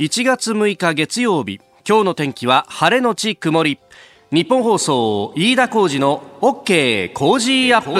1月6日月曜日今日の天気は晴れのち曇り。ニッポン放送飯田浩司の OK Cozy up。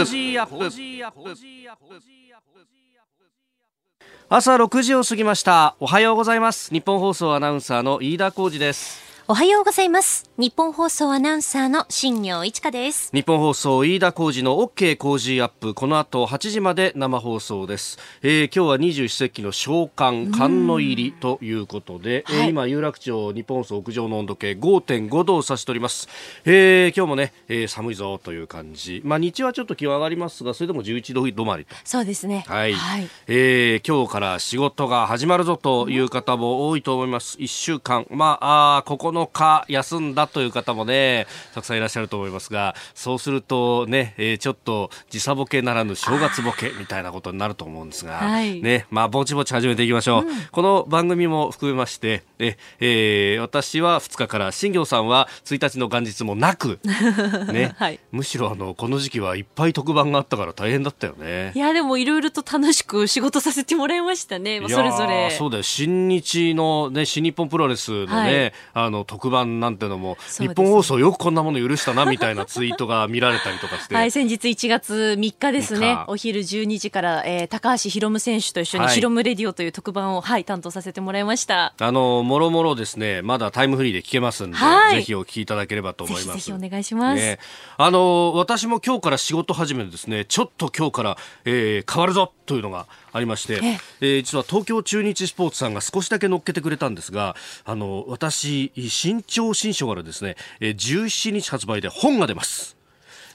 朝6時を過ぎました。おはようございます。ニッポン放送アナウンサーの飯田浩司です。おはようございます。ニッポン放送アナウンサーの新行市佳です。ニッポン放送飯田浩司の OK Cozy up。この後8時まで生放送です。えー、今日は二十四節気の召喚、寒の入りということで、はい、えー、今有楽町日本放送屋上の温度計5.5度を指しております。えー、今日もね、えー、寒いぞという感じ。まあ日中はちょっと気温上がりますが、それでも11度止まりと。そうですね。はい。はい、えー、今日から仕事が始まるぞという方も多いと思います。1週間。まあ、あここの9日休んだという方もね、たくさんいらっしゃると思いますが、そうするとね、えー、ちょっと時差ボケならぬ正月ボケみたいなことになると思うんですが、はい、ね、まあ、ぼちぼち始めていきましょう。うん、この番組も含めまして、え、えー、私は2日から、新行さんは1日の元日もなく、ね、はい、むしろあの、この時期はいっぱい特番があったから大変だったよね。いや、でもいろいろと楽しく仕事させてもらいましたね、それぞれ。そうだよ、新日のね、新日本プロレスのね、はい、あの、特番なんてのも、日本放送よくこんなもの許したなみたいなツイートが見られたりとかして。はい、先日1月3日ですね、お昼12時から、えー、高橋宏夢選手と一緒に、ヒロムレディオという特番を、はい、担当させてもらいました。あの、もろもろですね、まだタイムフリーで聞けますんで、はい、ぜひお聞きいただければと思います。ぜひお願いします。ね、あの、私も今日から仕事始めてですね、ちょっと今日から、えー、変わるぞというのがありまして、ええー、実は東京中日スポーツさんが少しだけ乗っけてくれたんですが、あの、私、新潮新書からですね、17日発売で本が出ます。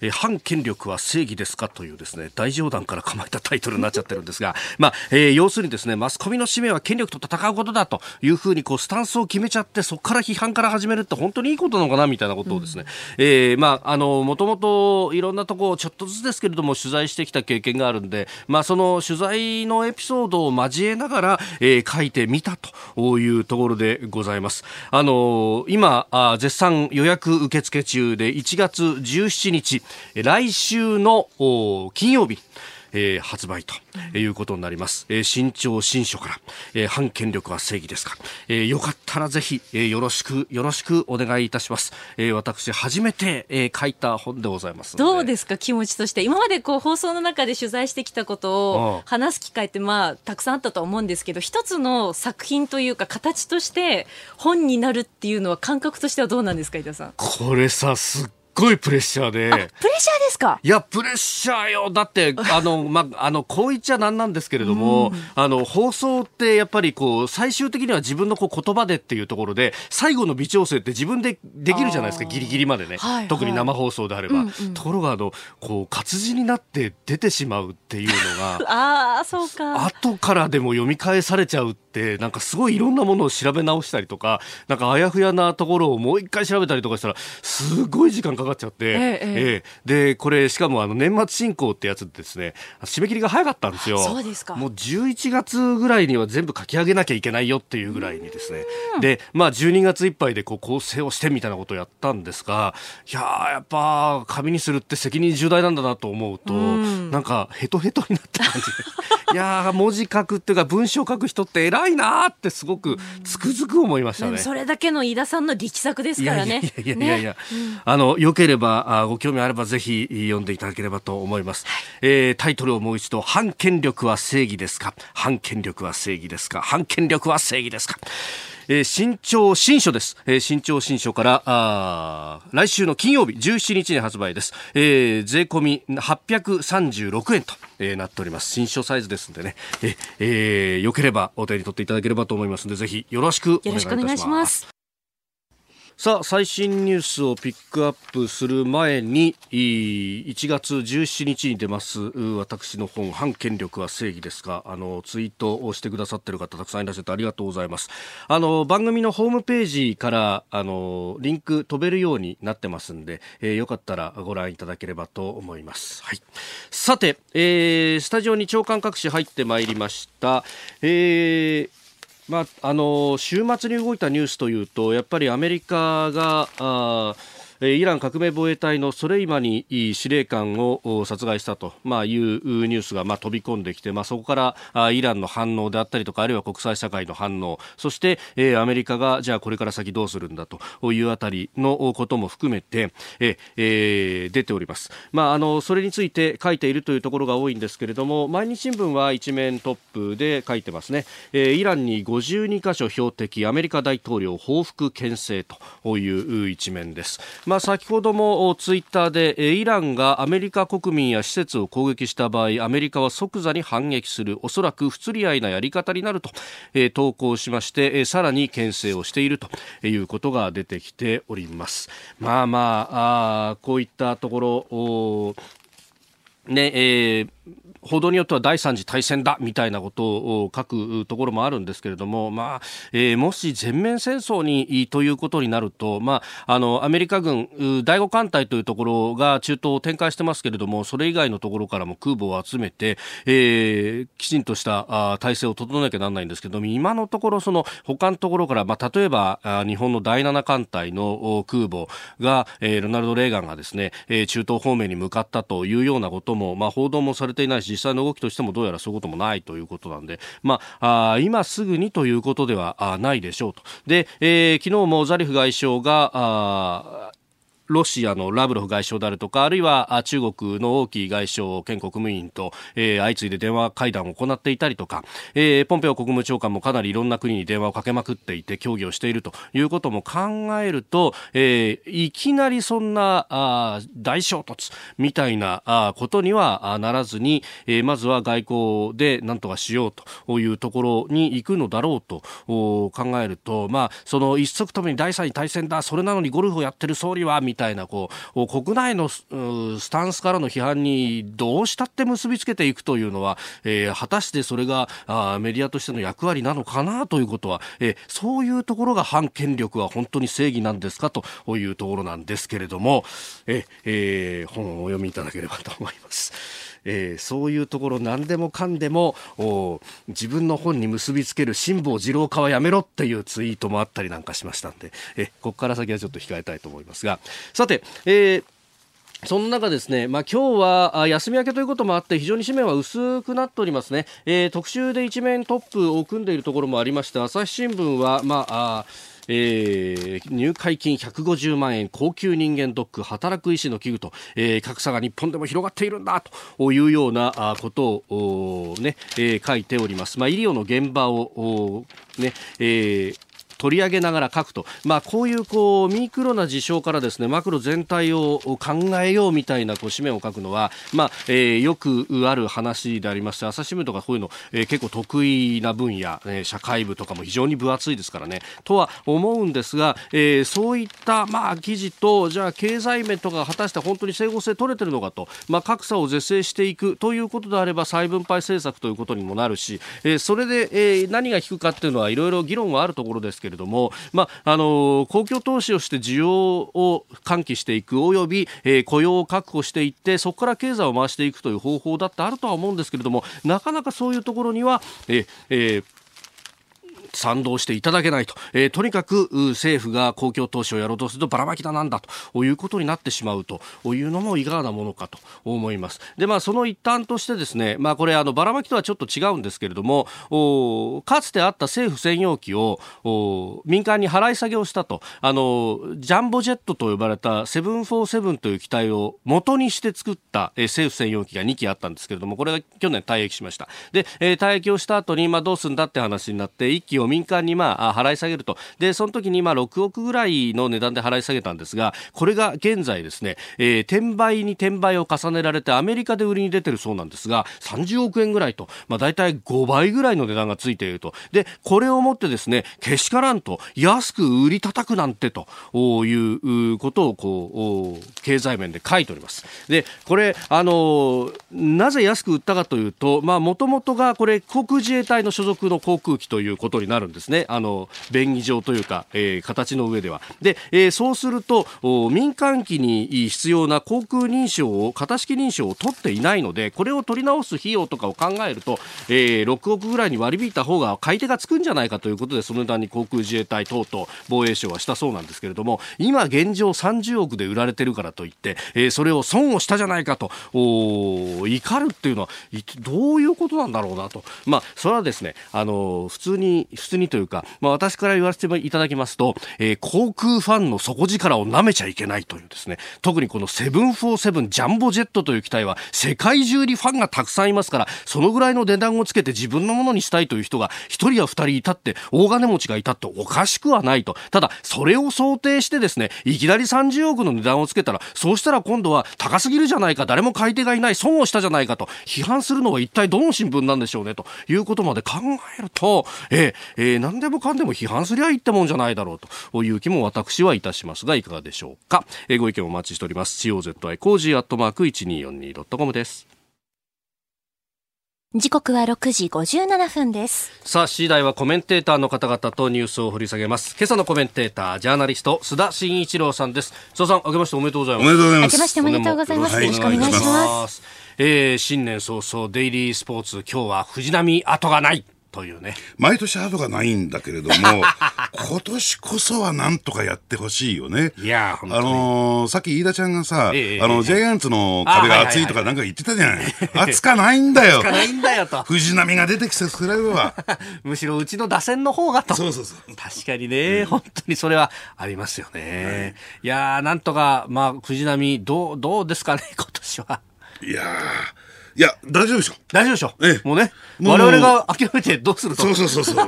え反権力は正義ですかというですね大冗談から構えたタイトルになっちゃってるんですが、まあえー、要するにですねマスコミの使命は権力と戦うことだというふうにこうスタンスを決めちゃってそこから批判から始めるって本当にいいことなのかなみたいなことをですね、うん、えー、まああのもともといろんなところちょっとずつですけれども取材してきた経験があるんで、まあその取材のエピソードを交えながら、えー、書いてみたというところでございます。あの今あ絶賛予約受付中で1月17日来週の金曜日えー、発売ということになります、えー、新潮新書から、えー、反権力は正義ですか、えー、よかったらぜひ、えー、よろしくよろしくお願いいたします、えー、私初めて、えー、書いた本でございますどうですか？気持ちとして。今までこう放送の中で取材してきたことを話す機会ってまあたくさんあったと思うんですけど一つの作品というか形として本になるっていうのは感覚としてはどうなんですか井田さん？これさすっごいプレッシャーで。プレッシャーですか？いや、プレッシャーよ。だって、あの、ま、あの、こう言っちゃなんなんですけれども、あの、放送ってやっぱりこう、最終的には自分のこう言葉でっていうところで、最後の微調整って自分でできるじゃないですか、ギリギリまでね。はいはい、特に生放送であれば。うんうん、ところが、あの、こう、活字になって出てしまうっていうのが、ああ、そうか。後からでも読み返されちゃうって、なんかすごいいろんなものを調べ直したりとか、なんかあやふやなところをもう一回調べたりとかしたら、すごい時間かかっちゃって、えええー、でこれしかもあの年末進行ってやつですね締め切りが早かったんですよ。そうですか。もう11月ぐらいには全部書き上げなきゃいけないよっていうぐらいにですね。でまあ12月いっぱいでこう構成をしてみたいなことをやったんですがいややっぱ紙にするって責任重大なんだなと思うとん。なんかヘトヘトになった感じ いや文字書くっていうか文章書く人って偉いなってすごくつくづく思いましたね。それだけの飯田さんの力作ですからね。いやいやいやいや、ね、あのよければあご興味あればぜひ読んでいただければと思います、はい、えー、タイトルをもう一度反権力は正義ですか？反権力は正義ですか？反権力は正義ですか？えー、新潮新書です。えー、新潮新書からあ来週の金曜日17日に発売です。えー、税込み836円と、えー、なっております。新書サイズですんでね、ええー、よければお手に取っていただければと思いますので、ぜひよろしくお願いいたします。さあ最新ニュースをピックアップする前に1月17日に出ます私の本「反権力は正義ですか」あのツイートをしてくださっている方たくさんいらっしゃってありがとうございます。あの番組のホームページからあのリンク飛べるようになってますんで、えー、よかったらご覧いただければと思います、はい、さて、えー、スタジオに長官各紙入ってまいりました、えーまあ、あの週末に動いたニュースというとやっぱりアメリカがあイラン革命防衛隊のソレイマニ司令官を殺害したと、ま、いうニュースがま飛び込んできて、まあ、そこからイランの反応であったりとかあるいは国際社会の反応そして、えアメリカがじゃあこれから先どうするんだというあたりのことも含めて、えー、出ております、まあ、あのそれについて書いているというところが多いんですけれども毎日新聞は一面トップで書いてますね、え、イランに52カ所標的アメリカ大統領報復牽制という一面です、まあ、先ほどもツイッターでイランがアメリカ国民や施設を攻撃した場合アメリカは即座に反撃する。おそらく不釣り合いなやり方になると、投稿しまして、さらに牽制をしているということが出てきております。まあまああこういったところねえー報道によっては第三次大戦だみたいなことを書くところもあるんですけれども、まあえー、もし全面戦争にということになると、まあ、あのアメリカ軍第5艦隊というところが中東を展開してますけれどもそれ以外のところからも空母を集めて、えー、きちんとしたあ体制を整えなきゃならないんですけども今のところその他のところから、まあ、例えばあ日本の第7艦隊の空母が、えー、ロナルド・レーガンがですね、えー、中東方面に向かったというようなことも、まあ、報道もされてていないし実際の動きとしてもどうやらそういうこともないということなんで、まあ、あ今すぐにということではないでしょうと。で、えー、昨日もザリフ外相があロシアのラブロフ外相であるとか、あるいは中国の王毅外相兼国務委員と、えー、相次いで電話会談を行っていたりとか、えー、ポンペオ国務長官もかなりいろんな国に電話をかけまくっていて協議をしているということも考えると、えー、いきなりそんなあ大衝突みたいなあことにはならずに、えー、まずは外交で何とかしようというところに行くのだろうと考えると、まあ、その一足ともに第三次大戦だ、それなのにゴルフをやってる総理は、みたいなこう国内のスタンスからの批判にどうしたって結びつけていくというのは、えー、果たしてそれがあメディアとしての役割なのかなということは、えー、そういうところが反権力は本当に正義なんですかというところなんですけれども、えー、本をお読みいただければと思います。えー、そういうところ何でもかんでも自分の本に結びつける辛坊治郎化はやめろっていうツイートもあったりなんかしましたんで、えここから先はちょっと控えたいと思いますが。さて、えーその中ですね、まあ、今日は休み明けということもあって非常に紙面は薄くなっておりますね、えー、特集で一面トップを組んでいるところもありまして朝日新聞は、まあ、あえー、入会金150万円高級人間ドック働く医師の器具と、えー、格差が日本でも広がっているんだというようなことをね、えー、書いております。まあ、医療の現場をね、えー取り上げながら書くと、まあ、こういうこうミクロな事象からですねマクロ全体を考えようみたいなこう紙面を書くのは、まあえー、よくある話でありまして朝日新聞とかこういうの、えー、結構得意な分野、えー、社会部とかも非常に分厚いですからね。とは思うんですが、えー、そういった、まあ、記事とじゃあ経済面とか果たして本当に整合性取れてるのかと、まあ、格差を是正していくということであれば再分配政策ということにもなるし、えー、それで、えー、何が引くかっていうのはいろいろ議論はあるところですけどれども、まあ、あの公共投資をして需要を喚起していくおよび、えー、雇用を確保していってそこから経済を回していくという方法だってあるとは思うんですけれどもなかなかそういうところには、えーえー賛同していただけないと、えー、とにかく政府が公共投資をやろうとするとばらまきだなんだと。いうことになってしまうと。いうのもいかがなものかと。思います。で、まあ、その一端としてですね、まあ、これあのばらまきとはちょっと違うんですけれども、かつてあった政府専用機を民間に払い下げをしたと、あのジャンボジェットと呼ばれた747という機体を元にして作った、えー、政府専用機が2機あったんですけれども、これが去年退役しました。で、えー、退役をした後に、まあ、どうするんだって話になって、1機を民間にまあ払い下げると。で、その時にまあ6億ぐらいの値段で払い下げたんですが、これが現在ですね、えー、転売に転売を重ねられてアメリカで売りに出てるそうなんですが、30億円ぐらいと、まあ大体5倍ぐらいの値段がついていると。で、これをもってですね、けしからんと、安く売り叩くなんてということをこう、経済面で書いております。で、これ、あの、なぜ安く売ったかというと、まあもともとがこれ航空自衛隊の所属の航空機ということにななるんですね。あの、便宜上というか、えー、形の上では。で、えー、そうすると、民間機に必要な航空認証を、型式認証を取っていないので、これを取り直す費用とかを考えると、えー、6億ぐらいに割り引いた方が買い手がつくんじゃないかということで、その値段に航空自衛隊等々防衛省はしたそうなんですけれども、今現状30億で売られてるからといって、えー、それを損をしたじゃないかと、お怒るっていうのは、どういうことなんだろうなと。まあ、それはですね、あの、普通に、普通にというか、まあ、私から言わせていただきますと、えー、航空ファンの底力を舐めちゃいけないというですね、特にこの747ジャンボジェットという機体は世界中にファンがたくさんいますから、そのぐらいの値段をつけて自分のものにしたいという人が一人や二人いたって、大金持ちがいたっておかしくはないと。ただ、それを想定してですね、いきなり30億の値段をつけたら、そうしたら今度は高すぎるじゃないか、誰も買い手がいない、損をしたじゃないかと、批判するのは一体どの新聞なんでしょうね、ということまで考えると、えー、えー、何でもかんでも批判すりゃいいってもんじゃないだろうという気も私はいたしますが、いかがでしょうか。えー、ご意見お待ちしております。COZY cozy アットマーク 1242.com です。時刻は6時57分です。さあ、次第はコメンテーターの方々とニュースを掘り下げます。今朝のコメンテーター、ジャーナリスト、須田慎一郎さんです。須田さん、明けましておめでとうございます。おめでとうございます。明けましておめでとうございます。よろしくお願いします。えー、新年早々、デイリースポーツ、今日は藤波後がない。というね。毎年後がないんだけれども、今年こそはなんとかやってほしいよね。いや、あのー、さっき飯田ちゃんがさ、ええ、あの、ジャイアンツの壁が厚いとかなんか言ってたじゃない。厚かないんだよ。厚かないんだよと。藤波が出てきてくれるわ。むしろうちの打線の方がと。そうそうそう。確かにね、うん、本当にそれはありますよね。はい、いやー、なんとか、まあ、藤波、どう、どうですかね、今年は。いやー。いや、大丈夫でしょ。大丈夫でしょ。ええ、もうね、我々が諦めてどうすると。そうそうそうそう。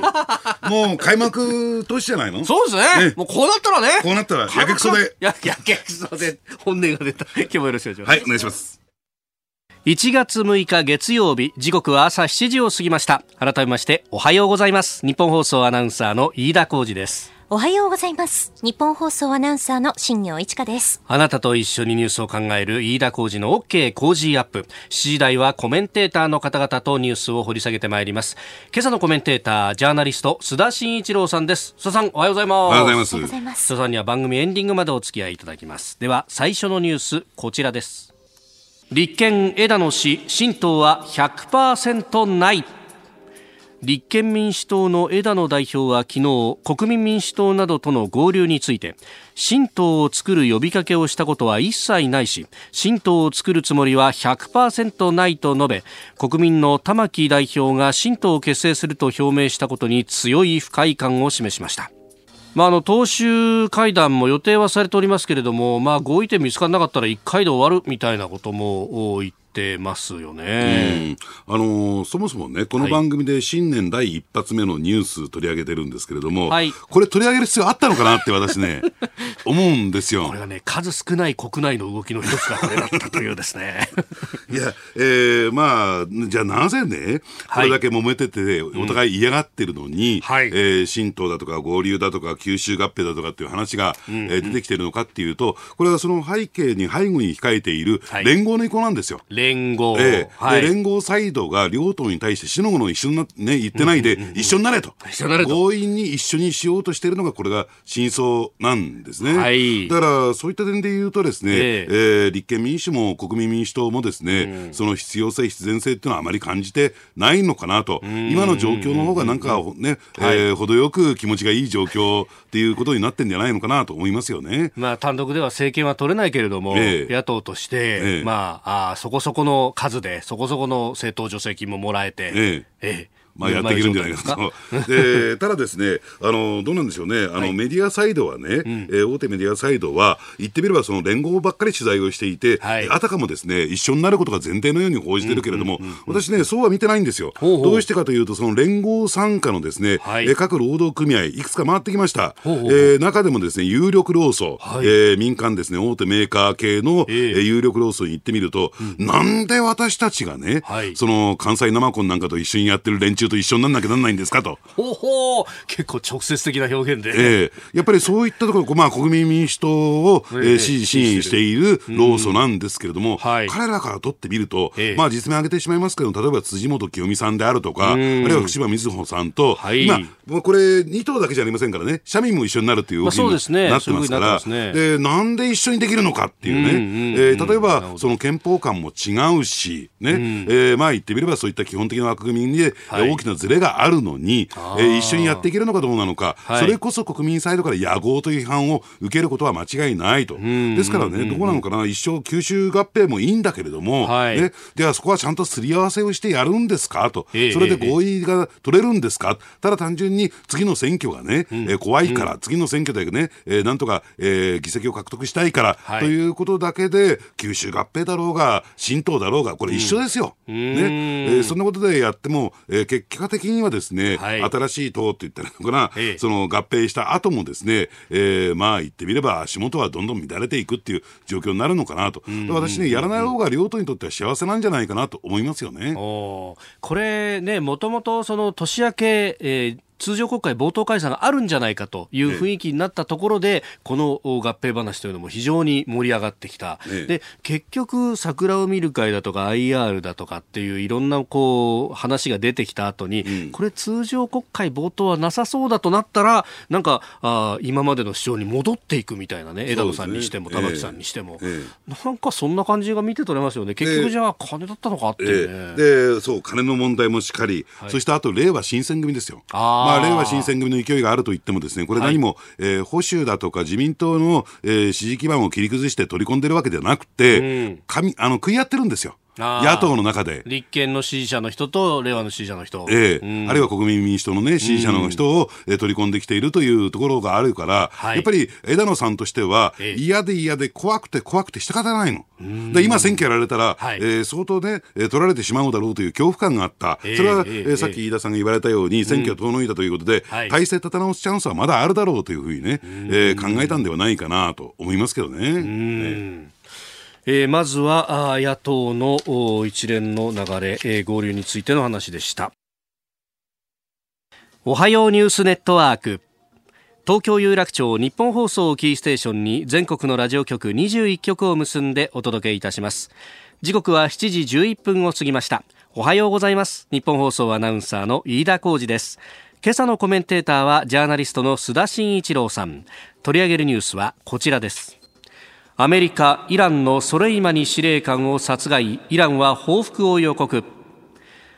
もう開幕年じゃないの？そうですね。もうこうなったらね。こうなったら、やけくそで。や、やけくそで、本音が出た。今日もよろしくお願いします。はい、お願いします。1月6日月曜日、時刻は朝7時を過ぎました。改めまして、おはようございます。日本放送アナウンサーの飯田浩二です。おはようございます。日本放送アナウンサーの新業一華です。あなたと一緒にニュースを考える飯田浩二の OK 工事アップ。7時台はコメンテーターの方々とニュースを掘り下げてまいります。今朝のコメンテーター、ジャーナリスト、須田慎一郎さんです。須田さん、おはようございます。おはようございます。須田さんには番組エンディングまでお付き合いいただきます。では、最初のニュース、こちらです。立憲枝野氏、新党は100%ない。立憲民主党の枝野代表は昨日国民民主党などとの合流について新党を作る呼びかけをしたことは一切ないし新党を作るつもりは100%ないと述べ国民の玉木代表が新党を結成すると表明したことに強い不快感を示しました。まあ、あの党首会談も予定はされておりますけれども、まあ、合意点見つからなかったら1回で終わるみたいなことも言ってますよね、うん、あのー、そもそもね、この番組で新年第一発目のニュース取り上げてるんですけれども、はい、これ取り上げる必要あったのかなって私ね、思うんですよ。これがね、数少ない国内の動きの一つがこれだったというですね。いや、えー、まあ、じゃあなぜね、これだけ揉めてて、お互い嫌がってるのに、はい、えー、新党だとか合流だとか吸収合併だとかっていう話が、うんうん、えー、出てきてるのかっていうと、これはその背景に背後に控えている連合の意向なんですよ。はい連合、えーはい、連合サイドが両党に対して死のもの一緒にな、ね、言ってないで、一緒になれと。強引に一緒にしようとしているのがこれが真相なんですね、はい、だからそういった点で言うとですね、えー、えー、立憲民主も国民民主党もですね、うん、その必要性必然性っていうのはあまり感じてないのかなと。今の状況の方がなんかね、はい、えー、程よく気持ちがいい状況っていうことになってんじゃないのかなと思いますよね。まあ単独では政権は取れないけれども、えー、野党として、えー、まああそこそこの数でそこそこの政党助成金ももらえて、ええ。ええ、まあ、やっていけるんじゃないかと。で、ただですね、あの、どうなんでしょうね、あの、はい、メディアサイドはね、うん、えー、大手メディアサイドは、言ってみればその連合ばっかり取材をしていて、はい、あたかもですね、一緒になることが前提のように報じてるけれども、私ね、そうは見てないんですよ。ほうほう。どうしてかというと、その連合傘下のですね、はい、各労働組合、いくつか回ってきました。えー、中でもですね、有力労組、はい、えー、民間ですね、大手メーカー系の、えー、有力労組に行ってみると、うん、なんで私たちがね、はい、その関西生コンなんかと一緒にやってる連中衆と一緒にならなきゃなんないんですかと。ほほ結構直接的な表現で。ええ。やっぱりそういったところ、まあ、国民民主党を、えー支持、支援している労組なんですけれども、はい。彼らからとってみると、ええ。まあ、実名挙げてしまいますけど、例えば辻元清美さんであるとか、あるいは福島みずほさんと、はい。今、もうこれ、2党だけじゃありませんからね、社民も一緒になるっていう動きになってますから、でなんで一緒にできるのかっていうね、えー例えば、その憲法観も違うし、ね、えーまあ言ってみればそういった基本的な枠組みで、はい大きなズレがあるのに、えー一緒にやっていけるのかどうなのか、はい。それこそ国民サイドから野合という批判を受けることは間違いないと。ですからね、どうなのかな、一生吸収合併もいいんだけれども、はい。ね、ではそこはちゃんとすり合わせをしてやるんですか？と、ええ。それで合意が取れるんですか、ただ単純に次の選挙がね、えー怖いから、次の選挙でね、えーなんとか、えー議席を獲得したいから、はい。ということだけで、吸収合併だろうが、新党だろうが、これ一緒ですよ。ね。えーそんなことでやっても、えー結果的にはですね、はい。新しい党って言ったらのかな、ええ。その合併した後もですね、えーまあ言ってみれば足元はどんどん乱れていくっていう状況になるのかなと。私ね、やらない方が両党にとっては幸せなんじゃないかなと思いますよね。これね、もともとその年明け、えー通常国会冒頭解散があるんじゃないかという雰囲気になったところで、このお合併話というのも非常に盛り上がってきた。ええ。で、結局、桜を見る会だとか IR だとかっていういろんなこう話が出てきた後に、うん。これ通常国会冒頭はなさそうだとなったら、なんか、あー今までの主張に戻っていくみたいなね、枝野さんにしても、玉木さんにしても、えなんかそんな感じが見て取れますよね。結局じゃあ金だったのかってえいうね。え。でそう金の問題もしっかり、はい。そしてあと、令和新選組ですよ、あーまあ、令和新選組の勢いがあると言っても、ですねこれ、何も、えー保守だとか自民党の、えー支持基盤を切り崩して取り込んでるわけではなくて、うん。神あの食い合ってるんですよ、野党の中で。立憲の支持者の人と令和の支持者の人。ええ。うん。あるいは国民民主党の、ね、支持者の人を、えー取り込んできているというところがあるから、はい。やっぱり枝野さんとしては、ええ。嫌で嫌で怖くて怖くて仕方ないの。で今、選挙やられたら、はい。えー相当ね、えー取られてしまうだろうという恐怖感があった、ええ。それは、ええ。えーさっき飯田さんが言われたように、選挙を遠のいたということで、はい。体制立て直すチャンスはまだあるだろうというふうにね、えー考えたんではないかなと思いますけどね。えーまずは野党の一連の流れ、えー合流についての話でした。おはようニュースネットワーク。東京有楽町日本放送をキーステーションに全国のラジオ局21局を結んでお届けいたします。時刻は7時11分を過ぎました。おはようございます。日本放送アナウンサーの飯田浩二です。今朝のコメンテーターはジャーナリストの須田慎一郎さん。取り上げるニュースはこちらです。アメリカ、イランのソレイマニ司令官を殺害、イランは報復を予告。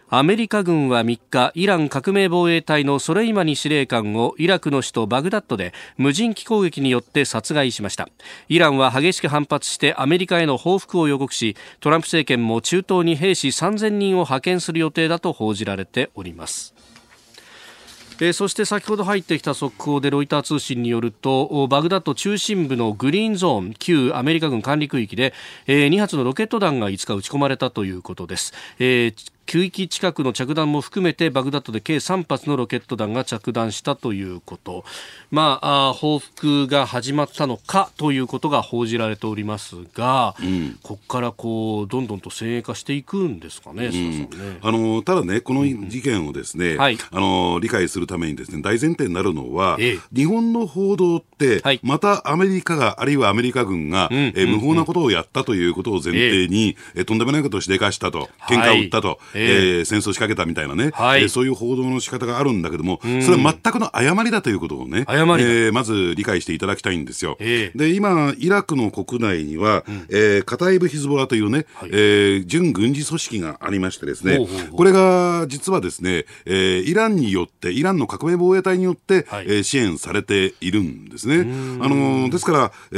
アメリカ軍は3日、イラン革命防衛隊のソレイマニ司令官をイラクの首都バグダッドで無人機攻撃によって殺害しました。イランは激しく反発してアメリカへの報復を予告し、トランプ政権も中東に兵士3000人を派遣する予定だと報じられております。えーそして先ほど入ってきた速報でロイター通信によるとバグダッド中心部のグリーンゾーン旧アメリカ軍管理区域で、え2発のロケット弾が5日撃ち込まれたということです、えー区域近くの着弾も含めてバグダッドで計3発のロケット弾が着弾したということ、まあ、あー報復が始まったのかということが報じられておりますが、ここからこうどんどんと先鋭化していくんですかね、須田さんね。あのただね、この事件をですね、はい。あの理解するためにですね、大前提になるのは、ええ。日本の報道って、はい。またアメリカが、あるいはアメリカ軍が、ん。えー無法なことをやったということを前提に、えーとんでもないことをしでかしたと、喧嘩を売ったと、えええー戦争を仕掛けたみたいなね、はい。えーそういう報道の仕方があるんだけども、それは全くの誤りだということをね、誤りだ。えーまず理解していただきたいんですよ。ええで、今、イラクの国内には、えーカタイブ・ヒズボラというね、えー準軍事組織がありましてですね、ほうほうほう。これが実はですね、えーイランによって、イランの革命防衛隊によって、はい。えー支援されているんですね。あのーですから、え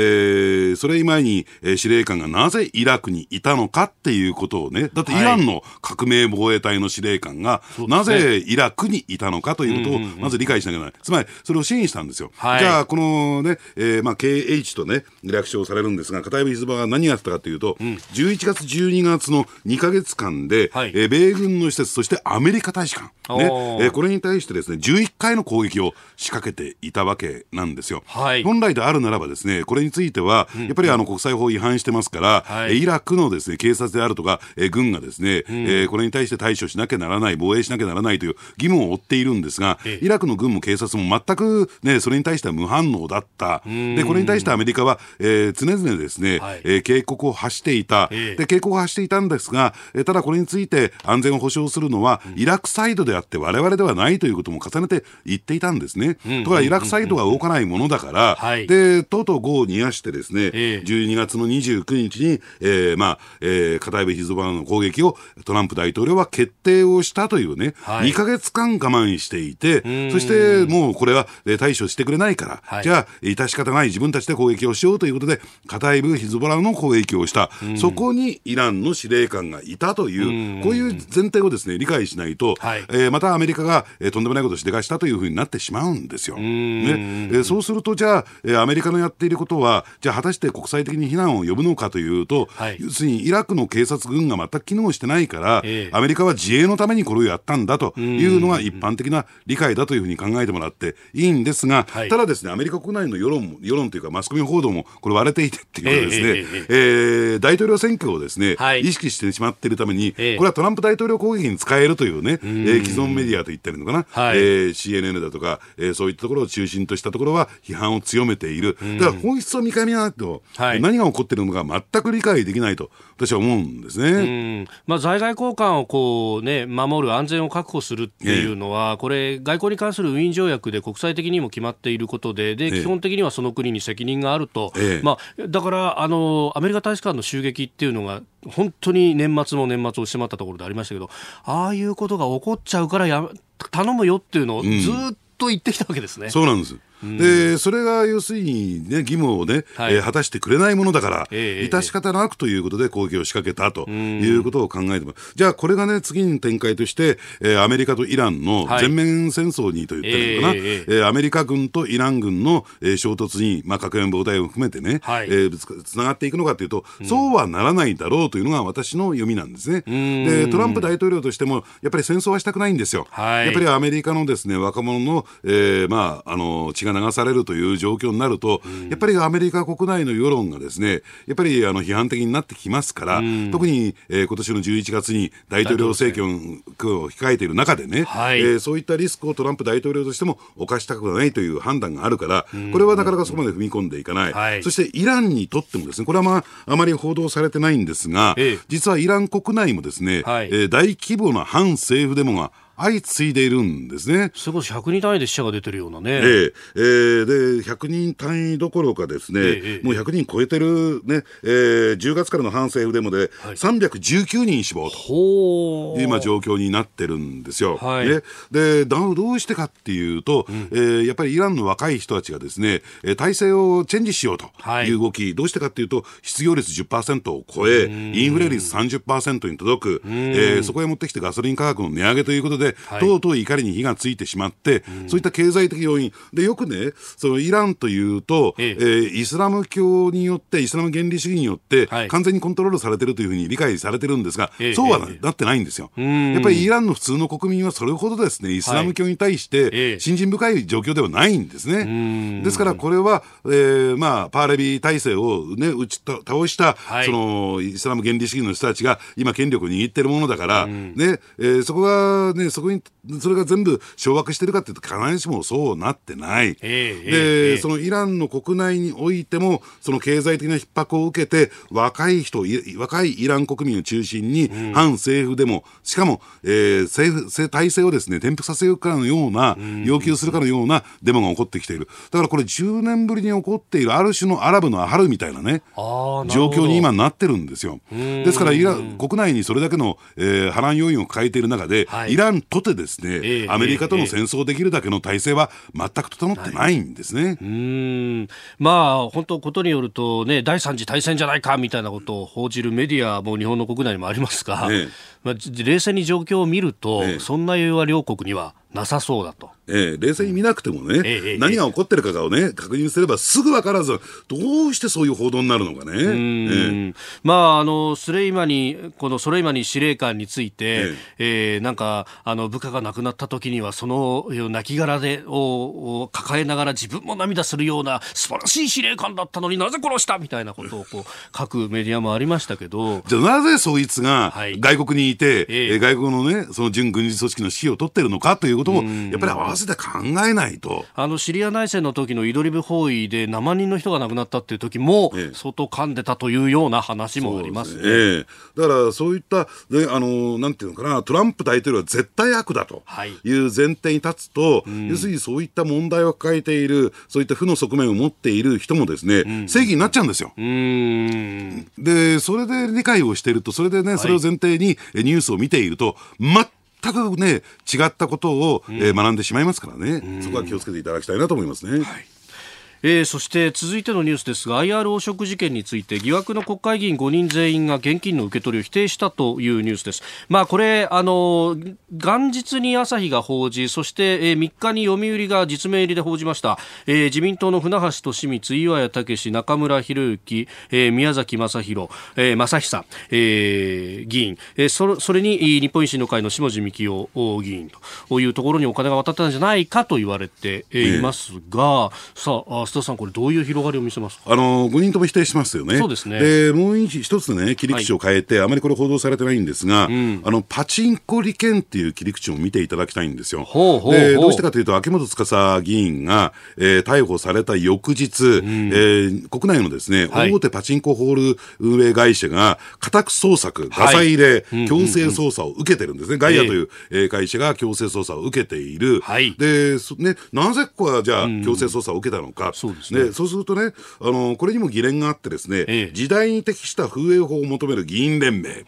ーそれ以前に、えー司令官がなぜイラクにいたのかっていうことをね、だってイランの革命防衛隊の司令官が、なぜイラクにいたのかということをまず理解しなきゃならない。つまり、それを支援したんですよ。はい。じゃあ、このね、えーまあ、KH とね、略称されるんですが、片指ヒズボラが何やってたかというと、11月、12月の2か月間で、はい。えー米軍の施設、そしてアメリカ大使館、ね。えーこれに対してですね、11回の攻撃を仕掛けていたわけなんですよ。はい。本来であるならばですね、これについては、やっぱりあの国際法違反してますから、はい。えーイラクのですね、警察であるとか、えー軍がですね、えーこれに対対して対処しなきゃならない、防衛しなきゃならないという義務を負っているんですが、イラクの軍も警察も全く、ね、それに対しては無反応だった。で、これに対してアメリカは、えー、常々ですね、はい、えー、警告を発していた。で、警告を発していたんですが、えー、ただこれについて安全を保障するのは、イラクサイドであって我々ではないということも重ねて言っていたんですね。ところがイラクサイドが動かないものだから、はい、で、とうとう業を煮やしてですね、えー、12月の29日に、えー、まあ、えー、カタイブヒズボラの攻撃をトランプ大統領は決定をしたというね、はい、2か月間我慢していて、そしてもうこれは対処してくれないから、はい、じゃあ、致し方ない自分たちで攻撃をしようということで、カタイブヒズボラの攻撃をした、そこにイランの司令官がいたという、こういう前提をですね理解しないと、はい、えー、またアメリカが、えー、とんでもないことをしでかしたというふうになってしまうんですよ。ね。えー、そうすると、じゃあ、えー、アメリカのやっていることは、じゃあ、果たして国際的に非難を呼ぶのかというと、はい、要するにイラクの警察軍が全く機能してないから、えー、アメリカは自衛のためにこれをやったんだというのが一般的な理解だというふうに考えてもらっていいんですが、はい、ただですね、アメリカ国内の世論も、世論というかマスコミ報道もこれ割れていてっていうことですね、えー、えー、大統領選挙をですね、はい、意識してしまっているために、これはトランプ大統領攻撃に使えるというね、えー、既存メディアと言ってるのかな、はい、えー、CNN だとか、えー、そういったところを中心としたところは批判を強めている。だから本質を見かねないと、はい、何が起こっているのか全く理解できないと私は思うんですね。まあ、在外交換をこう、ね、守る安全を確保するっていうのは、えこれ、外交に関するウィーン条約で国際的にも決まっていることで、で、基本的にはその国に責任があると。え、まあ、だから、あの、アメリカ大使館の襲撃っていうのが、本当に年末も年末をしてまったところでありましたけど、ああいうことが起こっちゃうからや、頼むよっていうのをずっと言ってきたわけですね。うん、そうなんです。でそれが要するに、ね、義務をね、はい、えー、果たしてくれないものだから、えー、致し方なくということで攻撃を仕掛けたということを考えても、じゃあこれがね、次に展開として、えー、アメリカとイランの全面戦争にと言ってるのかな、はい、えー、えー、アメリカ軍とイラン軍の、えー、衝突に、まあ、核援防隊を含めてね、はい、えー、つながっていくのかというと、うん、そうはならないだろうというのが私の読みなんですね。でトランプ大統領としても、やっぱり戦争はしたくないんですよ。はい、やっぱりアメリカのですね若者の、えーまあ、あの血が流されるという状況になると、やっぱりアメリカ国内の世論がですね、やっぱりあの批判的になってきますから、特に、えー、今年の11月に大統領政権を控えている中でね、はい、えー、そういったリスクをトランプ大統領としても犯したくないという判断があるから、これはなかなかそこまで踏み込んでいかない、はい、そしてイランにとってもですね、これはまあ、あまり報道されてないんですが、ええ、実はイラン国内もですね、はい、えー、大規模な反政府デモが相次いでいるんですね。それこそ100人単位で死者が出てるようなね。えー、えー、で、100人単位どころかですね、えー、もう100人超えてるね、えー、10月からの反政府デモで319人死亡と。今状況になってるんですよ。はい、ね、でどうしてかっていうと、うん、えー、やっぱりイランの若い人たちがですね、体制をチェンジしようとい。う動き、はい、どうしてかっていうと、失業率10%を超え、インフレ率30%に届く、えー、そこへ持ってきてガソリン価格の値上げということで、はい、とうとう怒りに火がついてしまって、うん、そういった経済的要因、でよくね、そのイランというと、ええ。えー、イスラム教によって、イスラム原理主義によって、完全にコントロールされてるというふうに理解されてるんですが、え、そうはなってないんですよ。やっぱりイランの普通の国民はそれほどですね、イスラム教に対して、信心深い状況ではないんですね。ですからこれは、えー、まあ、パーレビ体制をね、打ち倒した、はい、その、イスラム原理主義の人たちが今権力を握ってるものだから、ね、えー、そこがね、そこに、それが全部掌握してるかっていうと、必ずしもそうなってない。で、そのイランの国内においても、その経済的な逼迫を受けて、若い人、若いイラン国民を中心に、反政府でも、しかも、えー、政府、体制をですね、転覆させるかのような、要求するかのようなデモが起こってきている。だからこれ10年ぶりに起こっている、ある種のアラブの春みたいなね、状況に今なってるんですよ。ですから、イラン、国内にそれだけの、えー、波乱要因を抱えている中で、はい、イランとてですね、えー、アメリカとの戦争できるだけの体制は全く整ってないんですね。はい、うん。まあ、本当、ことによると、ね、第三次大戦じゃないかみたいなことを報じるメディアも日本の国内にもありますが、まあ、冷静に状況を見ると、そんな余裕は両国にはなさそうだと。ええ、冷静に見なくてもね、ええ、何が起こってるかをね、確認すればすぐ分からず、どうしてそういう報道になるのかね。ええ、まあ、あの、スレイマニ、このソレイマニ司令官について、ええ。ー、なんか、あの、部下が亡くなった時には、その亡きでを抱えながら自分も涙するような素晴らしい司令官だったのになぜ殺したみたいなことをこう書くメディアもありましたけど。じゃあなぜそいつが外国にいて、はい、外国のね、その準軍事組織の指揮を取ってるのかということも、やっぱり合わせて考えないと。あの、シリア内戦の時のイドリブ包囲で何万人の人が亡くなったっていう時も、相当噛んでたというような話もありますね。ええ、だからそういった、ね、あの、なんていうのかな、トランプ大統領は絶対悪だと。い。う前提に立つと、はい、要するにそういった問題を抱えている、そういった負の側面を持っている人もですね、うん、正義になっちゃうんですよ。で、それで理解をしていると、それでね、それを前提にニュースを見ていると、全全くね、違ったことを、えー、学んでしまいますからね、そこは気をつけていただきたいなと思いますね。はいえー、そして続いてのニュースですが IR 汚職事件について疑惑の国会議員5人全員が現金の受け取りを否定したというニュースです。まあ、これあの元日に朝日が報じそして、えー、3日に読売が実名入りで報じました、えー、自民党の船橋利光岩谷武中村博之、えー、宮崎正弘、えー、正久、えー、議員、えー、そそれに日本維新の会の下地幹夫議員というところにお金が渡ったんじゃないかと言われていますが、えー、さあ須田さん、これ、どういう広がりを見せますあの5人とも否定しますよね。そうですね。でもう一つね、切り口を変えて、はい、あまりこれ、報道されてないんですが、うん、あのパチンコ利権っていう切り口を見ていただきたいんですよ。ほうほうでどうしてかというと、秋元司議員が、えー、逮捕された翌日、うん、えー、国内のですね、はい、大手パチンコホール運営会社が家宅捜索、ガサ入れ、はい、強制捜査を受けてるんですね。ガイアという、えー、会社が強制捜査を受けている。はい、で、ね、なぜここはじゃあ、強制捜査を受けたのか。そうですね、そうするとね、あのこれにも疑念があってですね、ええ、時代に適した風営法を求める議員連盟、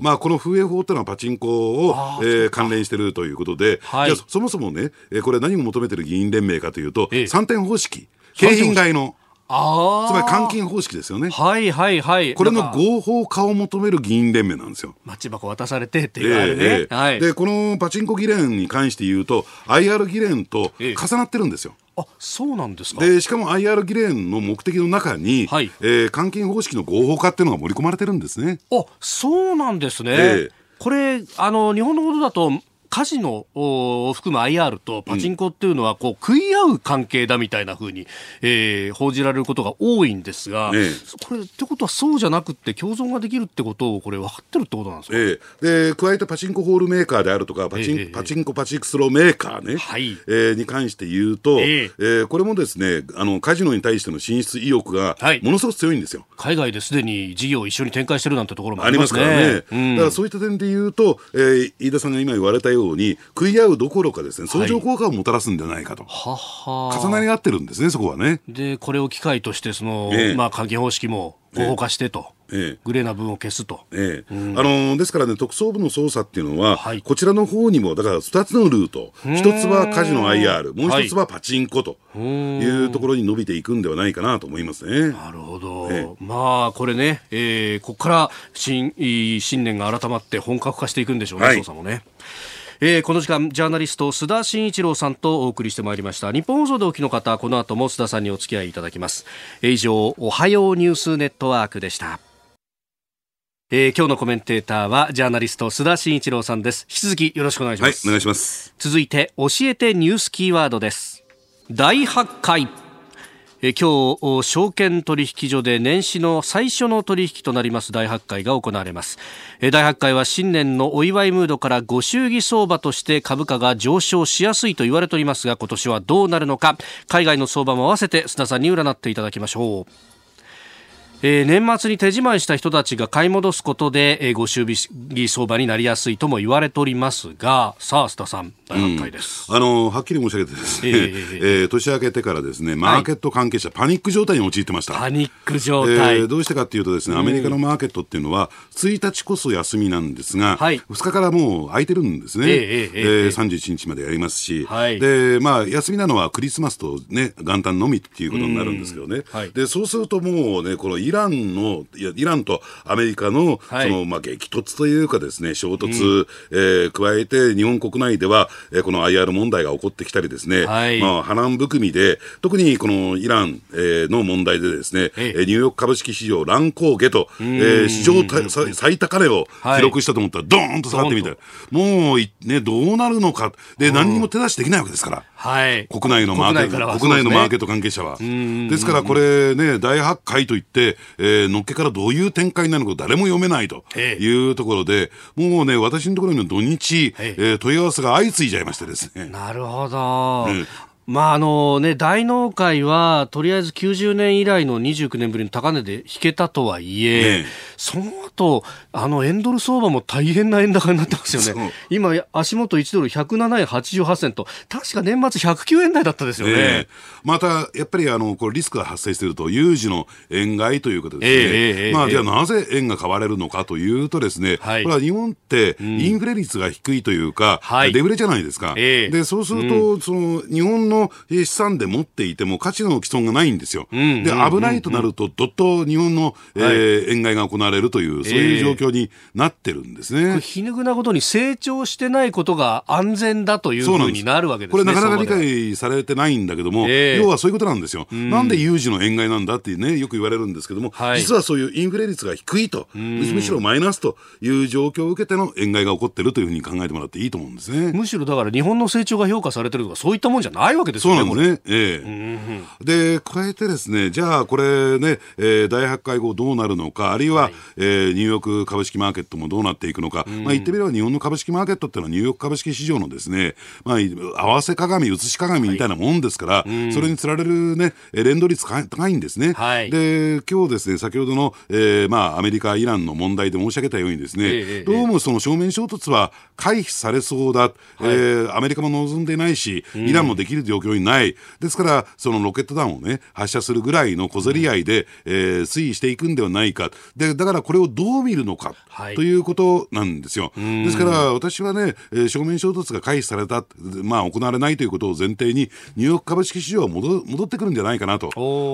まあ、この風営法っていうのはパチンコを、えー、関連しているということで、はい、じゃそもそもね、えー、これ何を求めてる議員連盟かというと、ええ、3点方式、景品買いの。あつまり換金方式ですよね。はいはいはい。これの合法化を求める議員連盟なんですよ。マッチ箱渡されてっていうあれね、えーえー、はい。で、このパチンコ議連に関して言うと、IR 議連と重なってるんですよ。えー、あそうなんですか？でしかも IR 議連の目的の中に、はいえー、換金方式の合法化っていうのが盛り込まれてるんですね。あそうなんですね。えーこれあの日本のことだとカジノを含む IR とパチンコっていうのはこう食い合う関係だみたいなふうに、えー、報じられることが多いんですが、ええ、これってことはそうじゃなくて共存ができるってことをこれ分かってるってことなんですか、ええ、で加えてパチンコホールメーカーであるとかパチン,、パチンコパチクスロメーカーね、はい。えー、に関して言うと、ええ。えー、これもですねあのカジノに対しての進出意欲がものすごく強いんですよ、はい、海外ですでに事業を一緒に展開してるなんてところもあります、ね、からね、うん、だからそういった点で言うと、えー、飯田さんが今言われたように食い合うどころかですね相乗効果をもたらすんじゃないかと、はは。重なり合ってるんですねそこはね。でこれを機会としてその、ええ、まあ換金方式も合法化してと。ええ、グレーな分を消すと、ええ、うん、あのー、ですからね、特捜部の捜査っていうのは、はい、こちらの方にも、だから2つのルート、1つはカジノ IR、もう1つはパチンコというところに伸びていくんではないかなと思いますね。なるほど、ええ、まあこれね、えー、ここから新新年が改まって本格化していくんでしょうね、はい、捜査もね。えー、この時間ジャーナリスト須田慎一郎さんとお送りしてまいりました。日本放送でお聞きの方この後も須田さんにお付き合いいただきます、えー、以上おはようニュースネットワークでした。えー、今日のコメンテーターはジャーナリスト須田慎一郎さんです。引き続きよろしくお願いします、はい、お願いします。続いて教えてニュースキーワードです。大発会え今日証券取引所で年始の最初の取引となります大発会が行われます。え大発会は新年のお祝いムードからご祝儀相場として株価が上昇しやすいと言われておりますが今年はどうなるのか海外の相場も合わせて須田さんに占っていただきましょう。えー、年末に手仕まいした人たちが買い戻すことで、えー、ご祝儀相場になりやすいとも言われておりますが、さあ、須田さん、大発会です、うん、あのはっきり申し上げてですね、えー、えー、年明けてからですね、マーケット関係者、はい、パニック状態に陥ってました。パニック状態、えー、どうしてかというとですね、アメリカのマーケットっていうのは、1日こそ休みなんですが、はい、2日からもう空いてるんですね。えー、えー、えー、31日までやりますし、はい、で、まあ、休みなのはクリスマスとね、元旦のみっていうことになるんですけどね。はい、で、そうするともうね、このイランのいやイランとアメリカのその、まあ、激突というかですね衝突、うん、えー、加えて日本国内では、えー、この IR 問題が起こってきたりですね、はい、まあ、波乱含みで、特にこのイラン、えー、の問題でですね、えー、ニューヨーク株式市場乱高下と、えー、史上最高値を記録したと思ったら、ドーンと下がってみて、もう、ね、どうなるのか？で、何にも手出しできないわけですから。はい、国内のマーケット、国内,、のマーケット関係者は。ですからこれね、大発会といって、えー、のっけからどういう展開になるのか誰も読めないというところで、もうね、私のところに土日、えー、問い合わせが相次いじゃいましてですね。なるほど。ねまああのね、大納会はとりあえず90年以来の29年ぶりの高値で引けたとはいえ、ね、その後あの円ドル相場も大変な円高になってますよね、今、足元1ドル107円88銭と、確か年末109円台だったですよね、ね、またやっぱりあのこれリスクが発生していると、有事の円買いということですね、えー、まあ、じゃあなぜ円が買われるのかというと、ですね、はい、これは日本ってインフレ率が低いというか、うん、デフレじゃないですか。えー、でそうすると、うん、その日本の資産で持っていても価値の既存がないんですよ。で、危ないとなると、どっと日本の、えー、円買いが行われるという、そういう状況になってるんですね。皮肉なことに成長してないことが安全だというふうになるわけですね。これなかなか理解されてないんだけども、えー、要はそういうことなんですよ。なんで有事の円買いなんだってね、よく言われるんですけども、はい、実はそういうインフレ率が低いと、むしろマイナスという状況を受けての円買いが起こってるというふうに考えてもらっていいと思うんですね。むしろだから日本の成長が評価されてるとか、そういったもんじゃないわけですよね。そうなんですね。ええ。で、加えてですね、じゃあこれね、えー、第8回後どうなるのか、あるいは、はい、えー、ニューヨーク株式マーケットもどうなっていくのか、まあ、言ってみれば日本の株式マーケットっていうのはニューヨーク株式市場のですね、まあ、合わせ鏡、写し鏡みたいなもんですから、はい、それにつられるね、連動率高いんですね。はい、で、今日ですね、先ほどの、えー、まあ、アメリカ、イランの問題で申し上げたようにですね、えー、どうもその正面衝突は回避されそうだ、はい、えー、アメリカも望んでないし、イランもできる状況にない。ですから、そのロケット弾をね、発射するぐらいの小競り合いで、えー、推移していくんではないか。で、だからこれをどう見るのか、ということなんですよ。ですから、私はね、えー、正面衝突が回避された、まあ、行われないということを前提に、ニューヨーク株式市場は戻戻ってくるんじゃないかなと。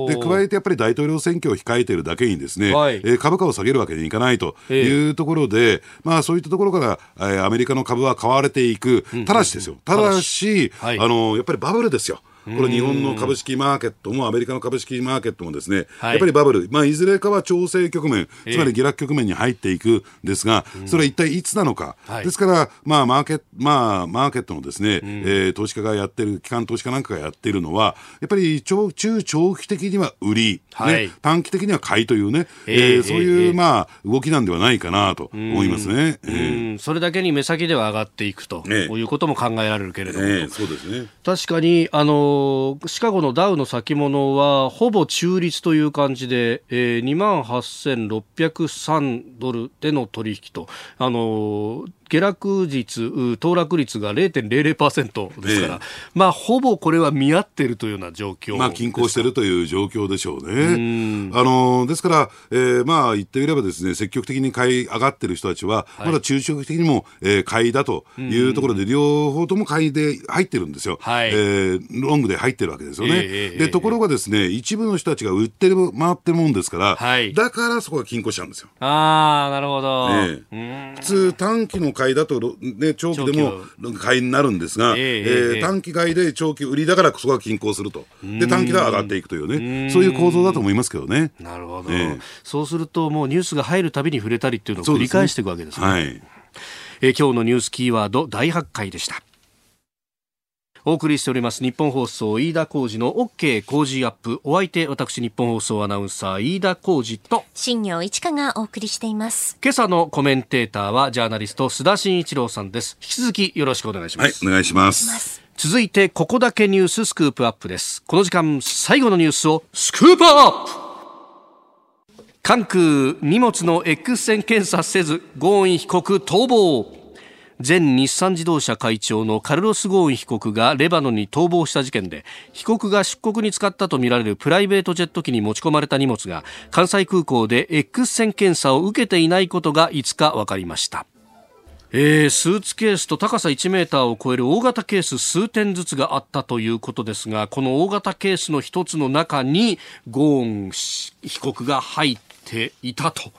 で、加えてやっぱり大統領選挙を控えているだけにですね、はい、えー、株価を下げるわけにいかないというところで、えー、まあ、そういったところから、えー、アメリカの株は買われていく。ただしですよ。ただし、はい、あの、やっぱりバブルですよ。これ日本の株式マーケットもアメリカの株式マーケットもですね、はい、やっぱりバブル、まあ、いずれかは調整局面、つまり下落局面に入っていくんですが、それは一体いつなのか、はい、ですから、まあマーケまあ、マーケットのですね、うん、えー、投資家がやってる、機関投資家なんかがやっているのは、やっぱり中長期的には売り、はい、ね、短期的には買いというね、えー、えー、そういう、まあ、動きなんではないかなと思いますね。えー、それだけに目先では上がっていくと、えー、いうことも考えられるけれども、えー、そうですね、確かに、あのシカゴのダウの先物はほぼ中立という感じで、えー、2万8603ドルでの取引と、あの下落率、騰落率が0.00%ですから、ええ、まあ、ほぼこれは見合っているというような状況まあ、均衡しているという状況でしょうね。あのですから、えー、まあ、言ってみればですね、積極的に買い上がっている人たちは、まだ中長期的にも、えー、買いだというところで、両方とも買いで入ってるんですよ。はい、えー、ロングで入ってるわけですよね。えー、で、ところがですね、一部の人たちが売ってる、回ってるもんですから、はい、だからそこが均衡しちゃうんですよ。ああ、なるほど。えー、普通、短期の買いだと、ね、長期でも買いになるんですが、えー、えー、短期買いで長期売りだからそこが均衡すると。で、短期では上がっていくというね、そういう構造だと思いますけどね。なるほど、えー、そうすると、もうニュースが入るたびに触れたりっていうのを繰り返していくわけですね。す。ねはい、えー、今日のニュースキーワード、大発会でした。お送りしております日本放送飯田浩司の OK 工事アップ。お相手私日本放送アナウンサー飯田浩司と。新業一華がお送りしています。今朝のコメンテーターはジャーナリスト須田慎一郎さんです。引き続きよろしくお願いします。はいお願いします。続いてここだけニューススクープアップです。この時間最後のニュースをスクープアップ!関空荷物の X 線検査せずゴーン被告逃亡前日産自動車会長のカルロス・ゴーン被告がレバノンに逃亡した事件で被告が出国に使ったとみられるプライベートジェット機に持ち込まれた荷物が関西空港で X 線検査を受けていないことが5日分かりました。えー、スーツケースと高さ1メーターを超える大型ケース数点ずつがあったということですがこの大型ケースの一つの中にゴーン被告が入っていたと。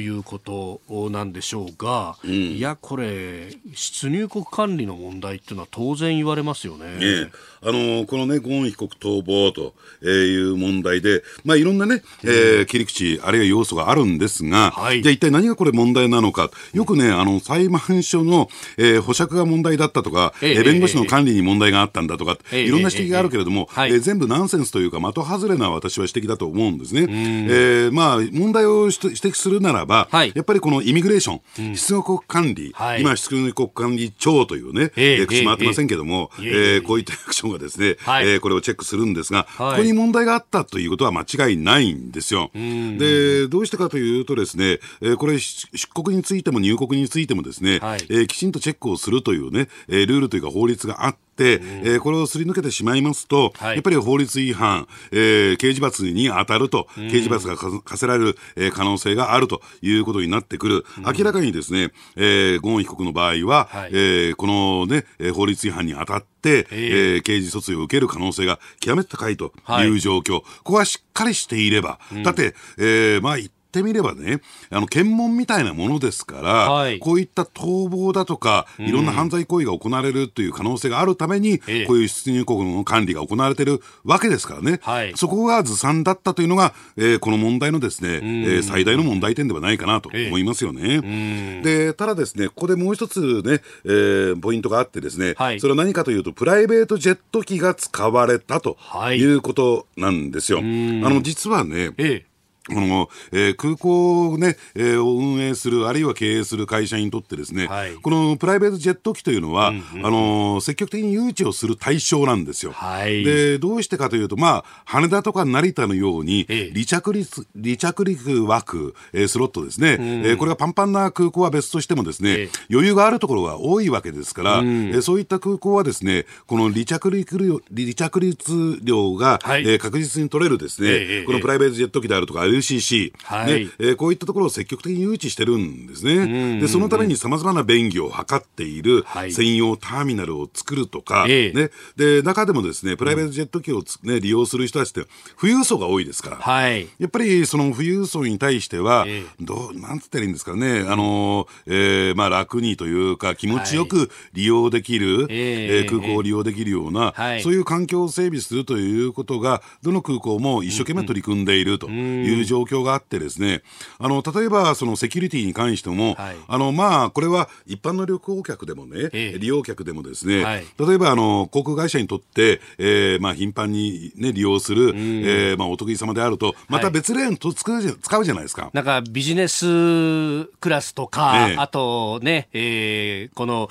いうことなんでしょうが、うん、いや、これ、出入国管理の問題っていうのは当然言われますよね。ねあのこのね、ゴーン被告逃亡という問題で、まあ、いろんなね、えー、切り口、あるいは要素があるんですが、はい、じゃあ一体何がこれ問題なのか。よくね、あの、裁判所の、えー、保釈が問題だったとか、えー、弁護士の管理に問題があったんだとか、えー、いろんな指摘があるけれども、えー、えー、全部ナンセンスというか、的外れな私は指摘だと思うんですね。えー、まあ、問題を指摘するならば、はい、やっぱりこのイミグレーション、うん、出入国管理、はい、今、出入国管理庁というね、えー、口回ってませんけども、えー、えー、こういったアクションがですね、はい、えー、これをチェックするんですが、ここに問題があったということは間違いないんですよ。で、どうしてかというとですね、えー、これ出国についても入国についてもですね、はい、えー、きちんとチェックをするというね、えー、ルールというか法律があって、えー、これをすり抜けてしまいますと、はい、やっぱり法律違反、えー、刑事罰に当たると、刑事罰が課せられる、えー、可能性があるということになってくる。明らかにですね、えー、ゴーン被告の場合は、はい、えー、このね、法律違反に当たって、えー、刑事訴追を受ける可能性が極めて高いという状況。はい、ここはしっかりしていれば、だって、えー、まあ、ってみればね、あの、検問みたいなものですから、はい、こういった逃亡だとか、いろんな犯罪行為が行われるという可能性があるために、うん、こういう出入国の管理が行われているわけですからね、はい、そこがずさんだったというのが、えー、この問題のですね、えー、最大の問題点ではないかなと思いますよね。で、ただですね、ここでもう一つね、えー、ポイントがあってですね、はい、それは何かというと、プライベートジェット機が使われたとい。うことなんですよ。あの、実はね、ええこの、えー、空港をね、えー、を運営する、あるいは経営する会社にとってですね、はい、このプライベートジェット機というのは、うんうん、あのー、積極的に誘致をする対象なんですよ。はい、で、どうしてかというと、まあ、羽田とか成田のように、離着陸、離着陸枠、えー、スロットですね、うん、えー、これがパンパンな空港は別としてもですね、余裕があるところが多いわけですから、うん、えー、そういった空港はですね、この離着陸量、離着陸量が、はい、えー、確実に取れるですね、このプライベートジェット機であるとか、LCC、はい、ねえー、こういったところを積極的に誘致してるんですね。で、そのためにさまざまな便宜を図っている専用ターミナルを作るとか、はい、ね、で、中でもですね、プライベートジェット機を、ね、利用する人たちって富裕層が多いですから、はい、やっぱりその富裕層に対しては、えー、どう、なんつったらいいんですかね、あの、えー、まあ楽にというか気持ちよく利用できる、はい、えー、空港を利用できるような、はい、そういう環境を整備するということが、どの空港も一生懸命取り組んでいるという状況があってですね、あの、例えばそのセキュリティに関しても、はい、あの、まあ、これは一般の旅行客でもね、ええ、利用客でもですね、はい、例えばあの、航空会社にとって、えー、まあ、頻繁にね、利用する、えー、まあ、お得意様であると、また別レーンと使うじゃ使うじゃないですか。なんか、ビジネスクラスとか、え、あとね、えー、この、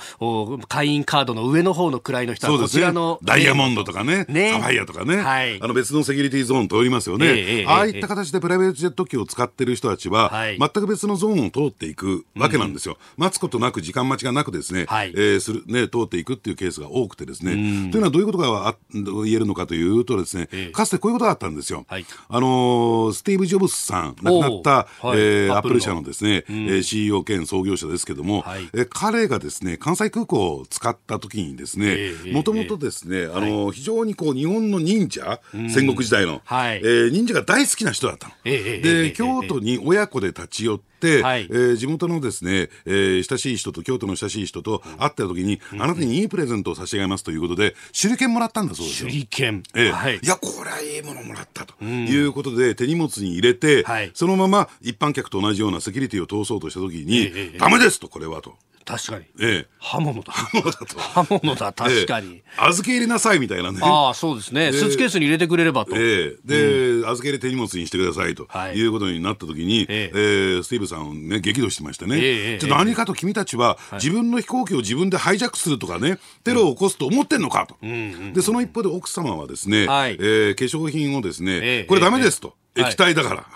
会員カードの上の方の位の人は、こちらの、ね、ダイヤモンドとかね、ね。サファイアとかね、はい、あの別のセキュリティゾーン通りますよね。ああいった形でプライベートジェット機を使ってる人たちは、はい、全く別のゾーンを通っていくわけなんですよ。うん、待つことなく、時間待ちがなくですね、はい、えー、する、ね、通っていくっていうケースが多くてですね、というのはどういうことがあ言えるのかというとですね、えー、かつてこういうことがあったんですよ。はい、あのー、スティーブ・ジョブズさん、亡くなった、はい、えー、アップル社のですね、うん、えー、CEO 兼創業者ですけども、はい、えー、彼がですね、関西空港を使った時にですね、もともとですね、あのー、非常にこう、日本の忍者、戦国時代の、はい、えー、忍者が大好きな人だったの。で、京都に親子で立ち寄って、はい、えー、地元のですね、えー、親しい人と、京都の親しい人と会った時に、うん、あなたにいいプレゼントを差し上げますということで、手裏剣もらったんだそうですよ。手裏剣。えー、はい。いや、これはいいものもらったと。いうことで、手荷物に入れて、はい、そのまま一般客と同じようなセキュリティを通そうとした時に、えー、ダメですと、これはと。確かに。ええ。刃物だ。刃物だと。刃物だ、確かに。ええ、預け入れなさいみたいなね。ああ、そうですね。スーツケースに入れてくれればと。ええ。で、うん、預け入れ手荷物にしてくださいと、はい、いうことになったときに、えええスティーブさんね、激怒してましてね。ええ。じゃ何かと君たちは、自分の飛行機を自分でハイジャックするとかね、テロを起こすと思ってんのかと。うん、で、その一方で奥様はですね、はい、えー、化粧品をですね、これダメですと。液体だから。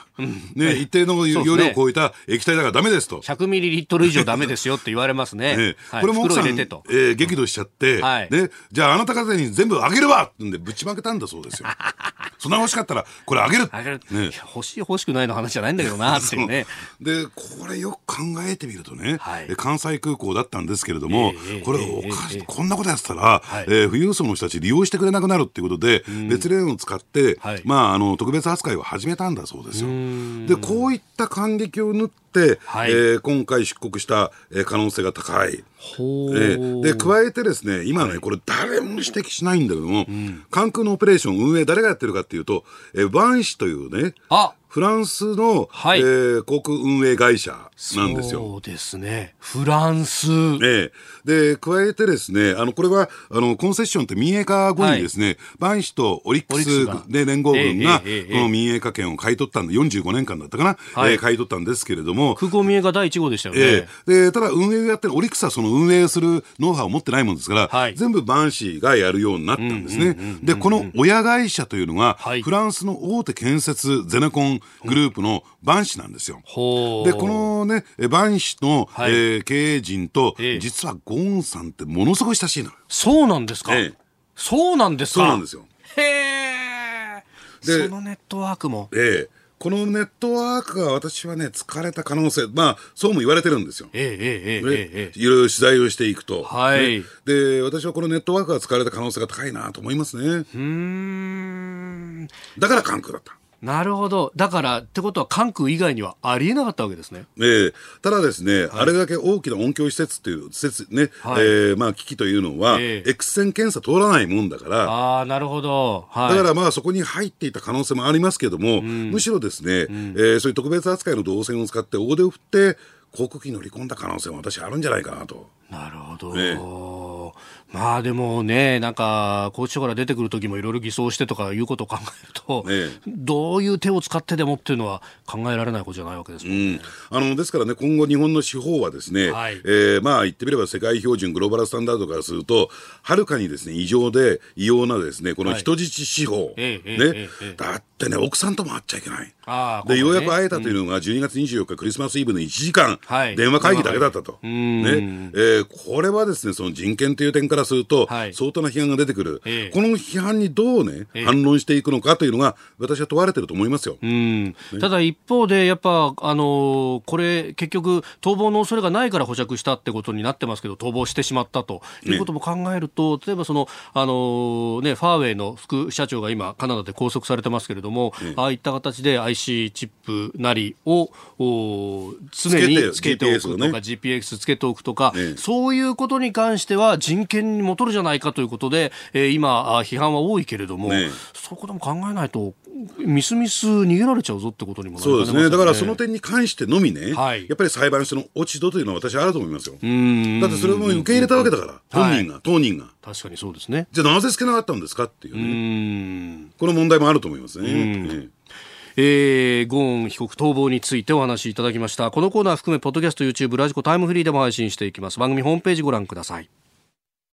ね、一定の容量を超えた液体だからダメですと。100ミリリットル以上ダメですよって言われますね。ねこれも奥さん、えー、激怒しちゃって、ね、じゃああなた方に全部あげるわってんでぶちまけたんだそうですよ。そんな欲しかったら、これあげる。あげる。ね、欲しい欲しくないの話じゃないんだけどな、っていうね。で、これよく考えてみるとね、はい、関西空港だったんですけれども、えー、これおかし、えー、こんなことやってたら、はい、えー、富裕層の人たち利用してくれなくなるっていうことで、別レーンを使って、はい、まあ、あの、特別扱いを始めたんだそうですよ。で、こういった感激を縫っ、はい、えー、今回出国した可能性が高い。えー、で加えてですね今ね、これ誰も指摘しないんだけども、うん、関空のオペレーション運営誰がやってるかっていうと、えー、バンシというねあフランスの、はい、えー、航空運営会社なんですよ。そうですね。フランス。ええで、加えてですね、あの、これは、あの、コンセッションって民営化後にですね、はい、バンシとオリックスで連合軍が、この民営化権を買い取ったんで、45年間だったかな、はい、えー、買い取ったんですけれども。空港民営化第1号でしたよね。えー、で、ただ運営をやってるオリックスはその運営するノウハウを持ってないもんですから、はい、全部バンシがやるようになったんですね。で、この親会社というのが、はい、フランスの大手建設ゼネコングループのバンシなんですよ。で、このね、バンシの、はい、えー、経営陣と、えー、実はゴーンさんってものすごい親しいのそうなんですか、えー、そうなんですか？そうなんですよ。へえ。そのネットワークも？ええーこのネットワークが私はね、疲れた可能性、まあ、そうも言われてるんですよ。ええええええ。いろいろ取材をしていくと。はい、ね。で、私はこのネットワークが疲れた可能性が高いなと思いますね。うん。だから関空だった。なるほど。だから、ってことは関空以外にはありえなかったわけですね。ええー、ただですね、はい、あれだけ大きな音響施設っていう、施設ね、はい、えー、まあ機器というのは、えー、X 線検査通らないもんだから。ああ、なるほど。はい、だからまあそこに入っていた可能性もありますけども、うん、むしろですね、うん、えー、そういう特別扱いの動線を使って大手を振って、航空機乗り込んだ可能性も私あるんじゃないかなと。なるほど。ねまあでもね、なんか、拘置所から出てくる時もいろいろ偽装してとかいうことを考えると、ね、どういう手を使ってでもっていうのは考えられないことじゃないわけですもんね。うん、あのですからね、今後日本の司法はですね、はい、えー、まあ言ってみれば世界標準グローバルスタンダードからすると、はるかにですね、異常で異様なですね、この人質司法、はい、ね、えええ、だってね、奥さんとも会っちゃいけない。あで、ね、ようやく会えたというのが12月24日クリスマスイブの1時間、はい、電話会議だけだったと。はい、ね、えー、これはですね、その人権という点からすると、はい、相当な批判が出てくる、えー、この批判にどうね、えー、反論していくのかというのが、私は問われてると思いますよ。ね、ただ一方で、やっぱ、あのー、これ、結局、逃亡の恐れがないから保釈したってことになってますけど、逃亡してしまったと。いうことも考えると、ね、例えばその、あのー、ね、ファーウェイの副社長が今、カナダで拘束されてますけれども、ああいった形で IC チップなりを常につけておくとか、GPS つけておくとか、そういうことに関しては人権に戻るじゃないかということで、えー、今、批判は多いけれども、ね、そういうことも考えないと、みすみす逃げられちゃうぞってことにもなります、ね、そうですね、だからその点に関してのみね、はい、やっぱり裁判所の落ち度というのは私はあると思いますよ。だってそれも受け入れたわけだから、本人が、はい、当人が。確かにそうですね。じゃあなぜつけなかったんですかっていうね。うこの問題もあると思いますね。えー、ゴーン被告逃亡についてお話しいただきました。このコーナー含め、ポッドキャスト、YouTube、ラジコ、タイムフリーでも配信していきます。番組ホームページご覧ください。